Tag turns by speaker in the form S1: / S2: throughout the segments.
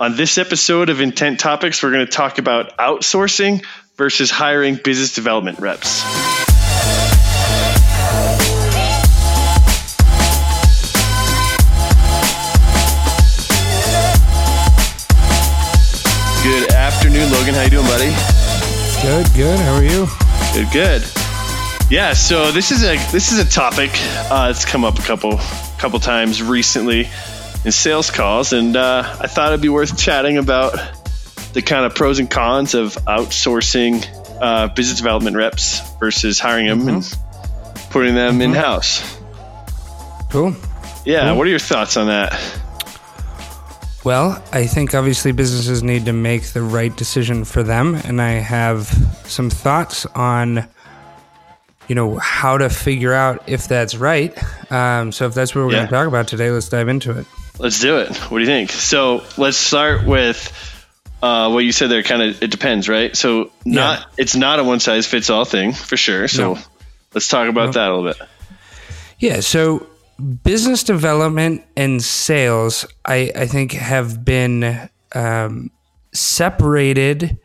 S1: On this episode of Intent Topics, we're going to talk about outsourcing versus hiring business development reps. Good afternoon, Logan. How you doing, buddy?
S2: Good, good. How are you?
S1: Good, good. Yeah, so this is a this is a topic uh, that's come up a couple couple times recently in sales calls, and uh, I thought it'd be worth chatting about the kind of pros and cons of outsourcing uh, business development reps versus hiring them mm-hmm. and putting them mm-hmm. in house.
S2: Cool.
S1: Yeah,
S2: cool.
S1: what are your thoughts on that?
S2: Well, I think obviously businesses need to make the right decision for them, and I have some thoughts on, you know, how to figure out if that's right. Um, so, if that's what we're yeah. going to talk about today, let's dive into it.
S1: Let's do it. What do you think? So, let's start with uh, what you said there. Kind of, it depends, right? So, not yeah. it's not a one size fits all thing for sure. So, no. let's talk about no. that a little bit.
S2: Yeah. So, business development and sales, I, I think, have been um, separated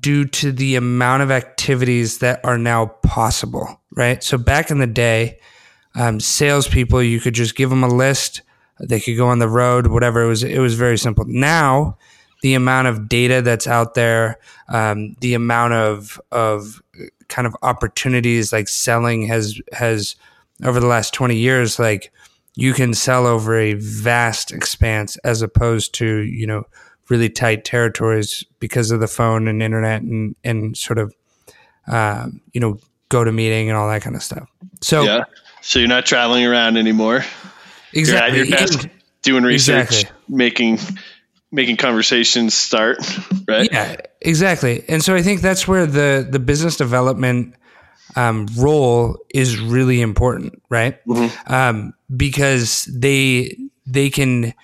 S2: due to the amount of activities that are now possible, right? So back in the day, um, salespeople, you could just give them a list, they could go on the road, whatever. It was it was very simple. Now, the amount of data that's out there, um, the amount of of kind of opportunities like selling has has over the last 20 years, like you can sell over a vast expanse as opposed to, you know, really tight territories because of the phone and internet and, and sort of, um, you know, go to meeting and all that kind of stuff. So,
S1: yeah. So you're not traveling around anymore.
S2: Exactly.
S1: You're at your desk doing research, exactly. making, making conversations start. Right.
S2: Yeah, exactly. And so I think that's where the, the business development, um, role is really important, right? Mm-hmm. Um, because they they can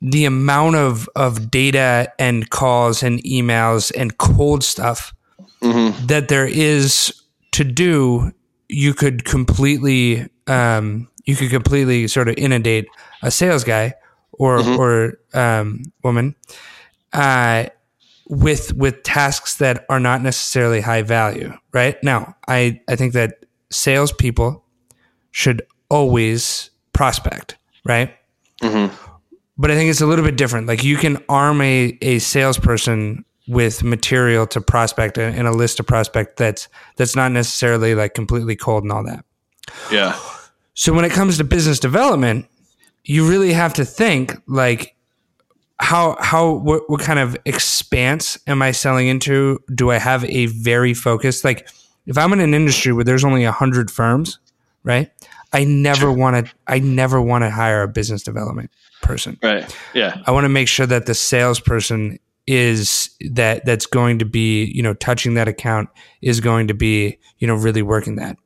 S2: the amount of of data and calls and emails and cold stuff mm-hmm. that there is to do, you could completely um, you could completely sort of inundate a sales guy or mm-hmm. or um, woman. Uh, with with tasks that are not necessarily high value, right? Now, I, I think that salespeople should always prospect, right? Mm-hmm. But I think it's a little bit different. Like you can arm a, a salesperson with material to prospect and a list of prospect that's that's not necessarily like completely cold and all that.
S1: Yeah.
S2: So when it comes to business development, you really have to think like how how what, what kind of expanse am I selling into? Do I have a very focused like if I'm in an industry where there's only a hundred firms, right? I never want to I never want to hire a business development person.
S1: Right. Yeah.
S2: I want to make sure that the salesperson is that that's going to be, you know, touching that account is going to be, you know, really working that.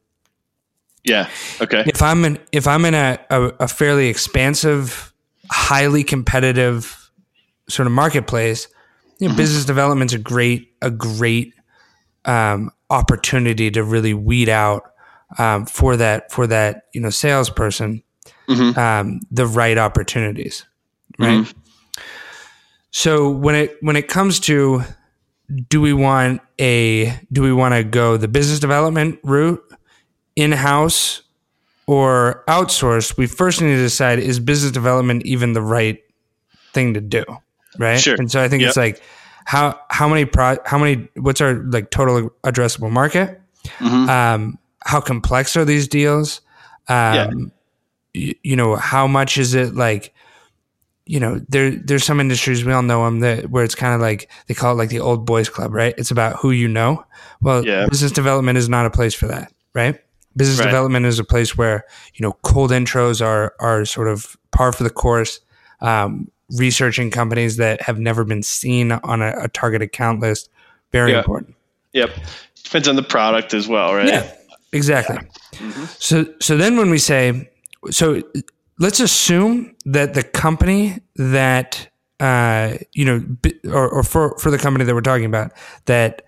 S1: Yeah. Okay.
S2: If I'm in if I'm in a, a, a fairly expansive, highly competitive sort of marketplace, you know, mm-hmm. business development's a great a great um, opportunity to really weed out um, for that for that you know salesperson mm-hmm. um, the right opportunities, right? Mm-hmm. So when it when it comes to do we want a do we want to go the business development route in house or outsourced, We first need to decide is business development even the right thing to do right?
S1: Sure.
S2: And so I think yep. it's like how how many pro how many what's our like total addressable market? Mm-hmm. Um, how complex are these deals? Um, yeah. y- you know, how much is it like? You know, there there's some industries we all know them that where it's kind of like they call it like the old boys club, right? It's about who you know. Well, yeah. business development is not a place for that, right? Business right. development is a place where you know cold intros are are sort of par for the course. Um, researching companies that have never been seen on a, a target account list. Very yeah. important.
S1: Yep. Depends on the product as well, right?
S2: Yeah, exactly. Mm-hmm. So, so then when we say, so let's assume that the company that, uh, you know, or, or for, for the company that we're talking about, that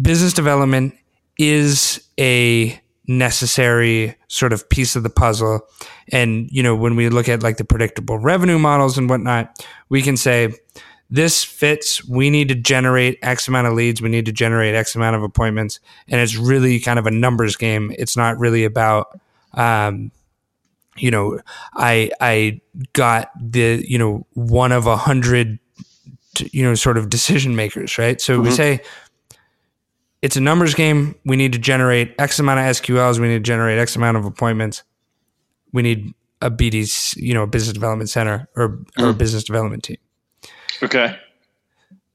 S2: business development is a necessary sort of piece of the puzzle. And, you know, when we look at like the predictable revenue models and whatnot, we can say this fits. We need to generate X amount of leads. We need to generate X amount of appointments. And it's really kind of a numbers game. It's not really about, um, you know, I I got the you know one of a hundred, you know, sort of decision makers, right? So we say it's a numbers game. We need to generate X amount of SQLs. We need to generate X amount of appointments. We need a BD's, you know, a business development center or, or a hmm. business development team.
S1: Okay.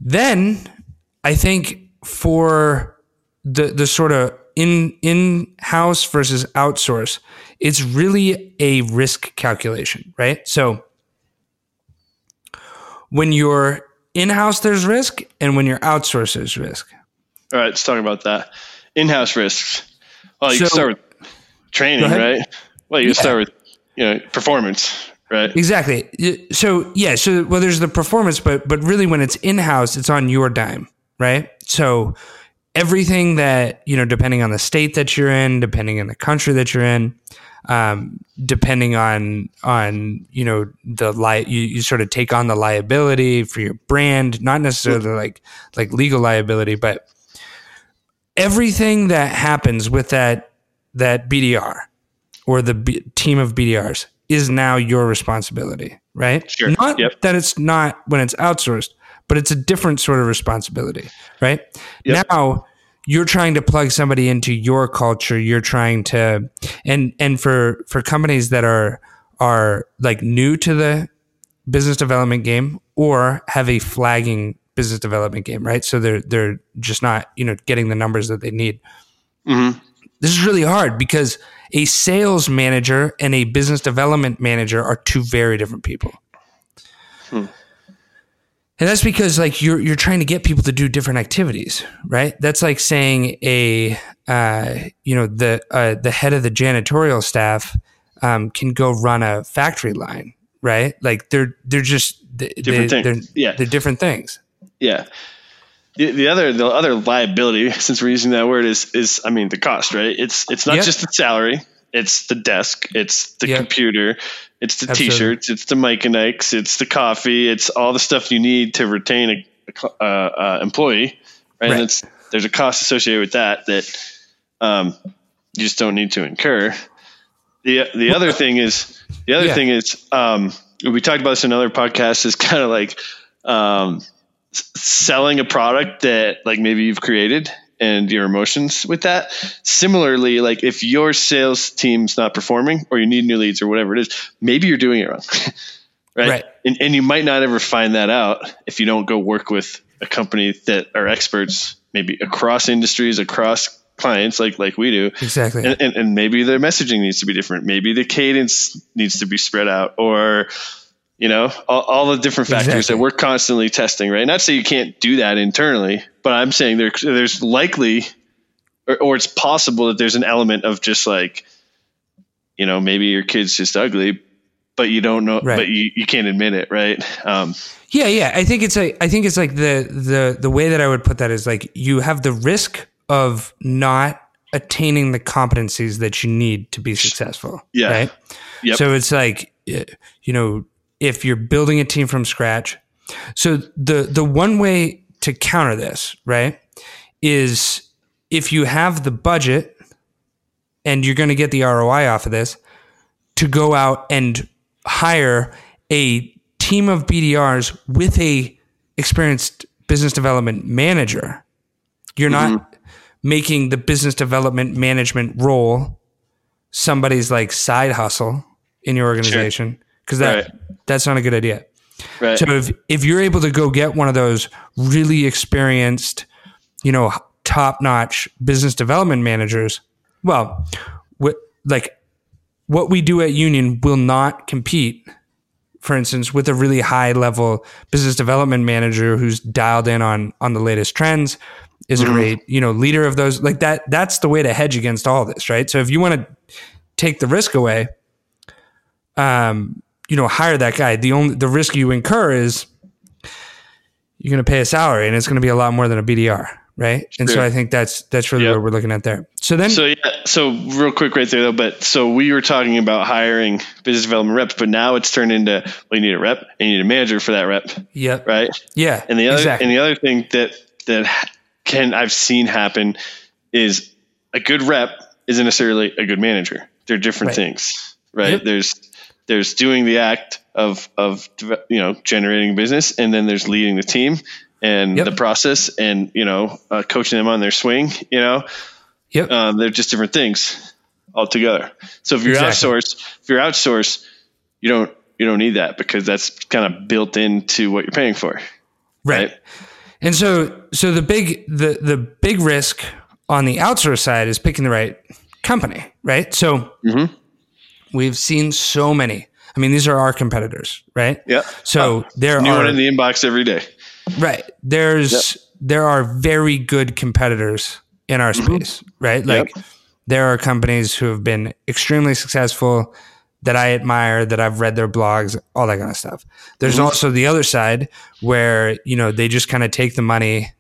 S2: Then I think for the the sort of in in house versus outsource, it's really a risk calculation, right? So when you're in house, there's risk, and when you're outsourced, there's risk.
S1: All right, let's talk about that. In-house risks. Well, you
S2: So-
S1: can start with training, right? Well, you
S2: Yeah.
S1: start with you know performance, right?
S2: Exactly. So yeah, so well, there's the performance, but but really, when it's in house, it's on your dime, right? So everything that you know, depending on the state that you're in, depending on the country that you're in, um, depending on on you know the li- you, you sort of take on the liability for your brand, not necessarily like like legal liability, but everything that happens with that that BDR or the B- team of BDRs is now your responsibility, right?
S1: Sure.
S2: Not
S1: Yep.
S2: that it's not when it's outsourced, but it's a different sort of responsibility, right?
S1: Yep.
S2: Now you're trying to plug somebody into your culture. You're trying to, and and for for companies that are are like new to the business development game or have a flagging business development game, right? So they're they're just not you know getting the numbers that they need.
S1: Mhm.
S2: This is really hard because a sales manager and a business development manager are two very different people. And that's because like you're you're trying to get people to do different activities, right? That's like saying a uh, you know the uh, the head of the janitorial staff um, can go run a factory line, right? Like they're they're just they,
S1: Different
S2: they,
S1: things.
S2: They're,
S1: Yeah.
S2: they're different things.
S1: Yeah. The, the other the other liability, since we're using that word, is is I mean the cost, right? It's it's not
S2: Yep.
S1: just the salary, it's the desk, it's the
S2: Yep.
S1: computer, it's the
S2: Absolutely.
S1: t-shirts, it's the Mike and Ike's, it's the coffee, it's all the stuff you need to retain a, a uh, uh, employee, right?
S2: Right.
S1: And it's there's a cost associated with that that um, you just don't need to incur. The the other thing is the other
S2: Yeah.
S1: thing is um, we talked about this in another podcast is kind of like um, selling a product that like maybe you've created and your emotions with that. Similarly, like if your sales team's not performing or you need new leads or whatever it is, maybe you're doing it wrong. right.
S2: Right.
S1: And, and you might not ever find that out if you don't go work with a company that are experts, maybe across industries, across clients like like we do
S2: Exactly.
S1: and, and, and maybe their messaging needs to be different. Maybe the cadence needs to be spread out, or you know, all, all the different factors
S2: Exactly.
S1: that we're constantly testing. Right? Not say you can't do that internally, but I'm saying there, there's likely, or, or it's possible that there's an element of just like, you know, maybe your kid's just ugly, but you don't know,
S2: Right.
S1: but you, you can't admit it, right? Um,
S2: Yeah, yeah. I think it's like I think it's like the the the way that I would put that is like you have the risk of not attaining the competencies that you need to be successful.
S1: Yeah.
S2: Right.
S1: Yep.
S2: So it's like eh, you know if you're building a team from scratch. So the the one way to counter this right is if you have the budget and you're going to get the ROI off of this to go out and hire a team of BDRs with a experienced business development manager. You're not mm-hmm. making the business development management role somebody's like side hustle in your organization because that
S1: Right.
S2: that's not a good idea.
S1: right.
S2: So if if you're able to go get one of those really experienced, you know, top notch business development managers, well, what like what we do at Union will not compete, for instance, with a really high level business development manager who's dialed in on on the latest trends, is a great you know leader of those like that. That's the way to hedge against all this, right? So if you want to take the risk away, um, you know, hire that guy. The only the risk you incur is you're going to pay a salary, and it's going to be a lot more than a BDR, right? And so I think that's that's really
S1: Yep.
S2: what we're looking at there. So then,
S1: So yeah, so real quick right there though, but so we were talking about hiring business development reps, but now it's turned into well, you need a rep and you need a manager for that rep,
S2: yep,
S1: right?
S2: yeah,
S1: And the other
S2: exactly.
S1: and the other thing that that can I've seen happen is a good rep isn't necessarily a good manager. They're different
S2: Right.
S1: things, right?
S2: Yep.
S1: There's there's doing the act of of you know generating business, and then there's leading the team and
S2: Yep.
S1: the process, and you know uh, coaching them on their swing. You know,
S2: yep,
S1: um, they're just different things altogether. So if you're
S2: Exactly.
S1: outsourced, if you're outsourced, you don't you don't need that because that's kind of built into what you're paying for, right?
S2: And so, so the big the the big risk on the outsource side is picking the right company, right? So
S1: Mhm.
S2: We've seen so many. I mean, these are our competitors, right?
S1: Yeah.
S2: So uh, there are.
S1: New
S2: are
S1: one in the inbox every day.
S2: right. There's there are very good competitors in our mm-hmm. space, right? Like there are companies who have been extremely successful that I admire, that I've read their blogs, all that kind of stuff. There's mm-hmm. also the other side where, you know, they just kind of take the money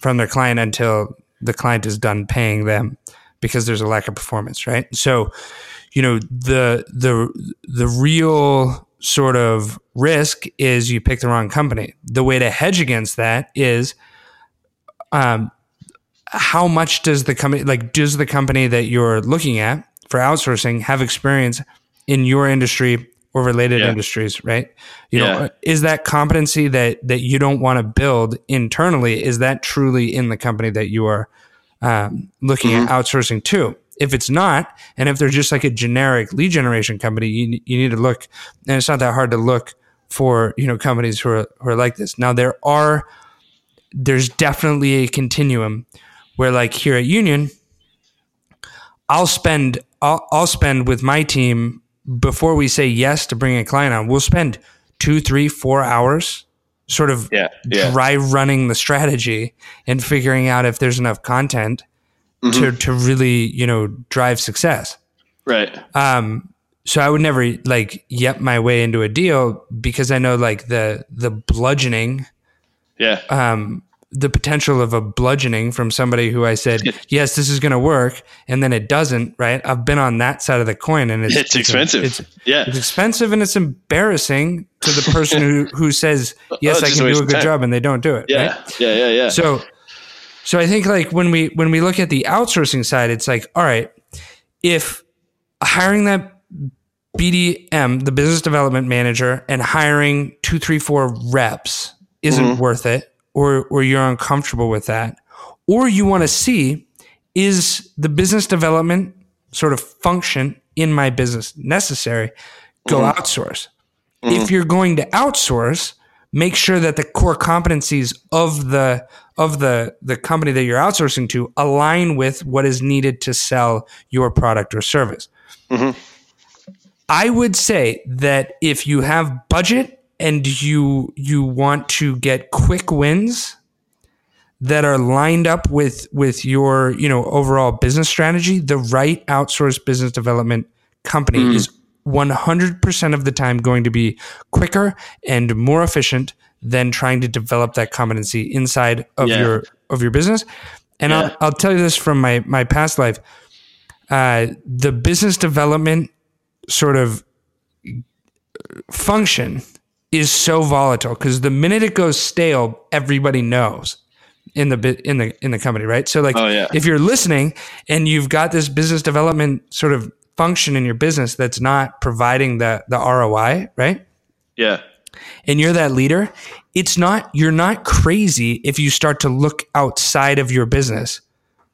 S2: from their client until the client is done paying them because there's a lack of performance, right? So, you know, the the the real sort of risk is you pick the wrong company. The way to hedge against that is um how much does the company like does the company that you're looking at for outsourcing have experience in your industry or related
S1: Yeah.
S2: industries right you
S1: Yeah.
S2: know is that competency that that you don't want to build internally is that truly in the company that you are um, looking at outsourcing to if it's not and if they're just like a generic lead generation company you, you need to look and it's not that hard to look for you know companies who are, who are like this now there are there's definitely a continuum where like here at union i'll spend i'll, I'll spend with my team before we say yes to bring a client on we'll spend two three four hours sort of
S1: Yeah. Yeah.
S2: dry running the strategy and figuring out if there's enough content to, to really you know drive success
S1: Right.
S2: um, so I would never like yep my way into a deal because I know like the the bludgeoning,
S1: Yeah.
S2: um, the potential of a bludgeoning from somebody who I said yes this is going to work and then it doesn't. Right? I've been on that side of the coin and it's
S1: it's expensive.
S2: It's,
S1: yeah.
S2: it's expensive and it's embarrassing to the person who who says yes
S1: it's
S2: I can do a good
S1: time.
S2: job and they don't do it.
S1: yeah.
S2: right?
S1: Yeah. Yeah. Yeah.
S2: So, so I think like when we when we look at the outsourcing side, it's like, all right, if hiring that BDM, the business development manager, and hiring two, three, four reps isn't mm-hmm. worth it, or or you're uncomfortable with that, or you want to see is the business development sort of function in my business necessary, go mm-hmm. outsource. If mm-hmm. you're going to outsource, make sure that the core competencies of the of the the company that you're outsourcing to align with what is needed to sell your product or service. Mm-hmm. I would say that if you have budget and you you want to get quick wins that are lined up with with your you know overall business strategy, the right outsourced business development company mm-hmm. is 100% of the time going to be quicker and more efficient than trying to develop that competency inside of
S1: Yeah.
S2: your of your business. And
S1: Yeah.
S2: I'll, I'll tell you this from my my past life. Uh, the business development sort of function is so volatile because the minute it goes stale, everybody knows in the in the in the company, right? So like
S1: Oh, yeah.
S2: if you're listening and you've got this business development sort of function in your business that's not providing the the ROI, right?
S1: yeah.
S2: and you're that leader, it's not you're not crazy if you start to look outside of your business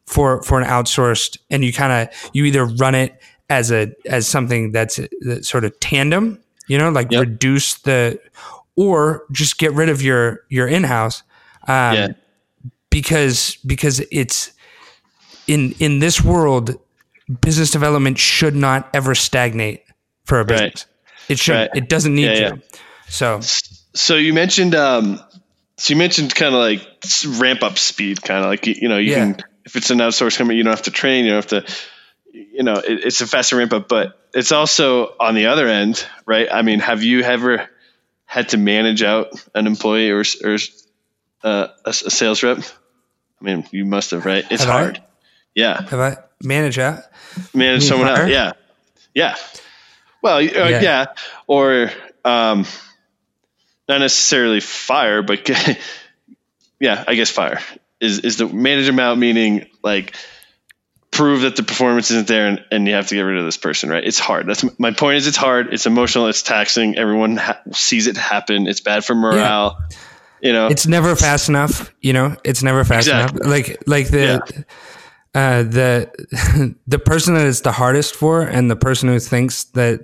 S2: for for an outsourced and you kind of you either run it as a as something that's, sort of tandem, you know, like
S1: Yep.
S2: reduce the or just get rid of your your in-house um,
S1: Yeah.
S2: because because it's in in this world business development should not ever stagnate for a business. It should.
S1: Right.
S2: It doesn't need
S1: Yeah,
S2: to. So
S1: So you mentioned, um, so you mentioned kind of like ramp up speed, kind of like you, you know, you
S2: Yeah.
S1: can if it's an outsourced company, you don't have to train, you don't have to, you know, it, it's a faster ramp up, but it's also on the other end, right? I mean, have you ever had to manage out an employee or or uh, a, a sales rep? I mean, you must have, right? It's
S2: Have I?
S1: hard. Yeah.
S2: Have I manage that?
S1: manage someone else. Yeah, yeah. Well, uh,
S2: Yeah.
S1: yeah. or um, not necessarily fire, but yeah, I guess fire is is the manage them out, meaning like prove that the performance isn't there, and, and you have to get rid of this person. Right? It's hard. That's my point. Is it's hard. It's emotional. It's taxing. Everyone ha- sees it happen. It's bad for morale. You know.
S2: It's never fast enough, you know. It's never fast
S1: Exactly.
S2: enough. Like like the uh, the the person that it's the hardest for, and the person who thinks that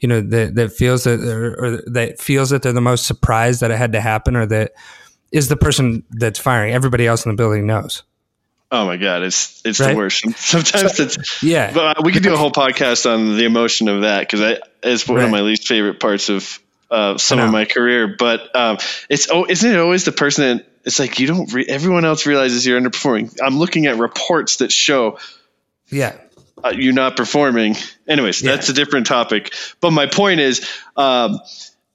S2: you know that that feels that or, that feels that they're the most surprised that it had to happen, or that is the person that's firing. Everybody else in the building knows.
S1: oh my god, it's it's
S2: Right?
S1: the worst. Sometimes it's
S2: Yeah,
S1: But uh, we could do a whole podcast on the emotion of that because I it's one
S2: Right.
S1: of my least favorite parts of uh, some of my career. But um, it's oh, isn't it always the person that it's like you don't. Re- everyone else realizes you're underperforming. I'm looking at reports that show
S2: yeah,
S1: uh, you not performing. Anyways,
S2: Yeah.
S1: that's a different topic. But my point is, um,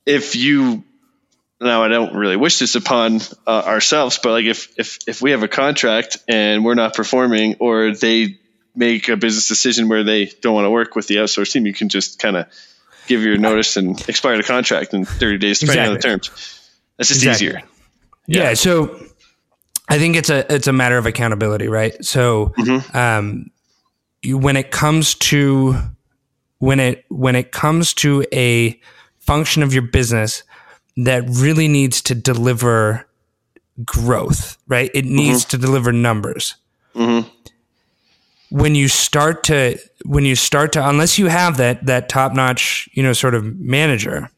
S1: if you now I don't really wish this upon uh, ourselves, but like if if if we have a contract and we're not performing, or they make a business decision where they don't want to work with the outsourced team, you can just kind of give your notice and expire the contract in 30 days, depending on the terms. That's just
S2: Exactly.
S1: easier.
S2: Yeah. So I think it's a it's a matter of accountability, right? So
S1: Mm-hmm.
S2: um, you, when it comes to when it when it comes to a function of your business that really needs to deliver growth, right? It needs to deliver numbers. Mm-hmm. When you start to when you start to unless you have that that top notch you know sort of manager,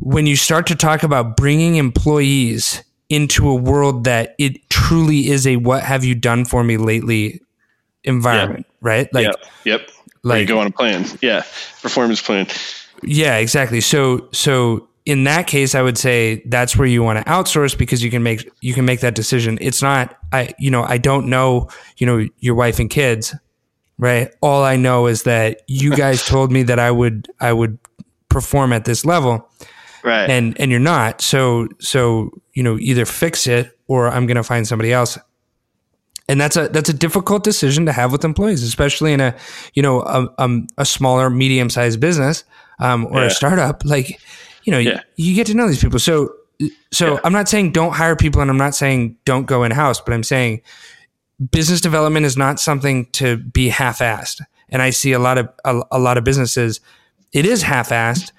S2: when you start to talk about bringing employees into a world that it truly is a what have you done for me lately environment, right? Like
S1: yep. Yep. Where you
S2: like-
S1: go on a plan. Yeah. Performance plan.
S2: Yeah, exactly. So so in that case I would say that's where you want to outsource because you can make you can make that decision. It's not I you know, I don't know, you know, your wife and kids, right? All I know is that you guys told me that I would I would perform at this level
S1: Right.
S2: and and you're not. So so, you know, either fix it or I'm going to find somebody else. And that's a that's a difficult decision to have with employees, especially in a you know a, um, a smaller medium sized business um, or
S1: Yeah.
S2: a startup. Like you know
S1: Yeah.
S2: you, you get to know these people. So so
S1: Yeah.
S2: I'm not saying don't hire people, and I'm not saying don't go in house, but I'm saying business development is not something to be half assed. And I see a lot of a, a lot of businesses, it is half assed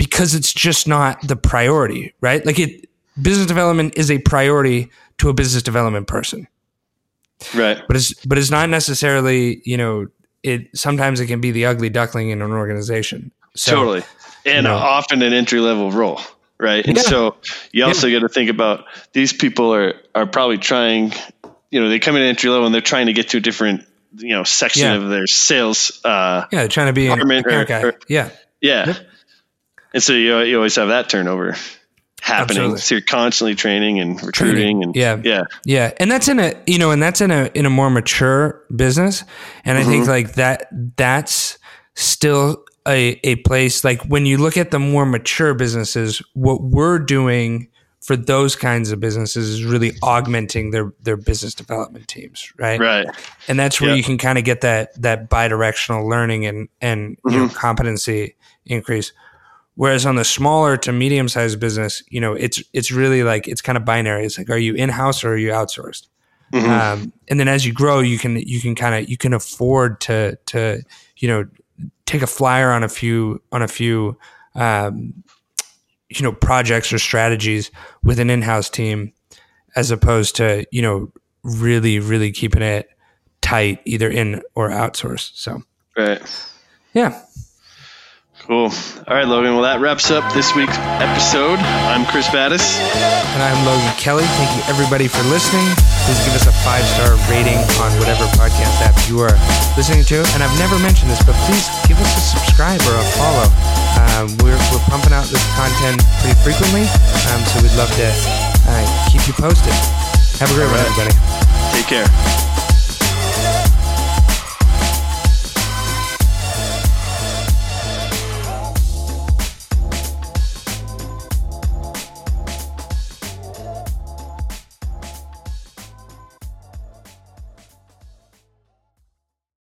S2: because it's just not the priority, right? Like it business development is a priority to a business development person
S1: right.
S2: but it's but it's not necessarily you know it sometimes it can be the ugly duckling in an organization so
S1: totally. And
S2: know.
S1: often an entry level role. Right. And
S2: Yeah.
S1: so you also got to think about these people are, are probably trying, you know, they come in entry level and they're trying to get to a different, you know, section
S2: Yeah.
S1: of their sales. Uh,
S2: yeah they're trying to be an account
S1: or-
S2: guy
S1: or-
S2: yeah
S1: yeah. And so you, you always have that turnover happening.
S2: Absolutely.
S1: So you're constantly training and recruiting and
S2: Yeah.
S1: yeah.
S2: yeah and that's in a you know and that's in a in a more mature business and i
S1: Mm-hmm.
S2: think like that that's still a, a place like when you look at the more mature businesses what we're doing for those kinds of businesses is really augmenting their their business development teams right
S1: Right.
S2: and that's where
S1: Yeah.
S2: you can kind of get that that bidirectional learning and and you know
S1: Mm-hmm.
S2: competency increase whereas on the smaller to medium sized business you know it's it's really like it's kind of binary it's like are you in house or are you outsourced
S1: Mm-hmm.
S2: um, and then as you grow you can you can kind of you can afford to to you know take a flyer on a few on a few um, you know projects or strategies with an in-house team as opposed to you know really really keeping it tight either in or outsourced so
S1: Right.
S2: yeah
S1: Cool. All right, Logan. Well, that wraps up this week's episode. I'm Chris Battis.
S2: and i'm logan kelly thank you everybody for listening please give us a five star rating on whatever podcast app you are listening to and i've never mentioned this but please give us a subscribe or a follow um, we're, we're pumping out this content pretty frequently um, so we'd love to uh, keep you posted have a great one everybody
S1: Take care.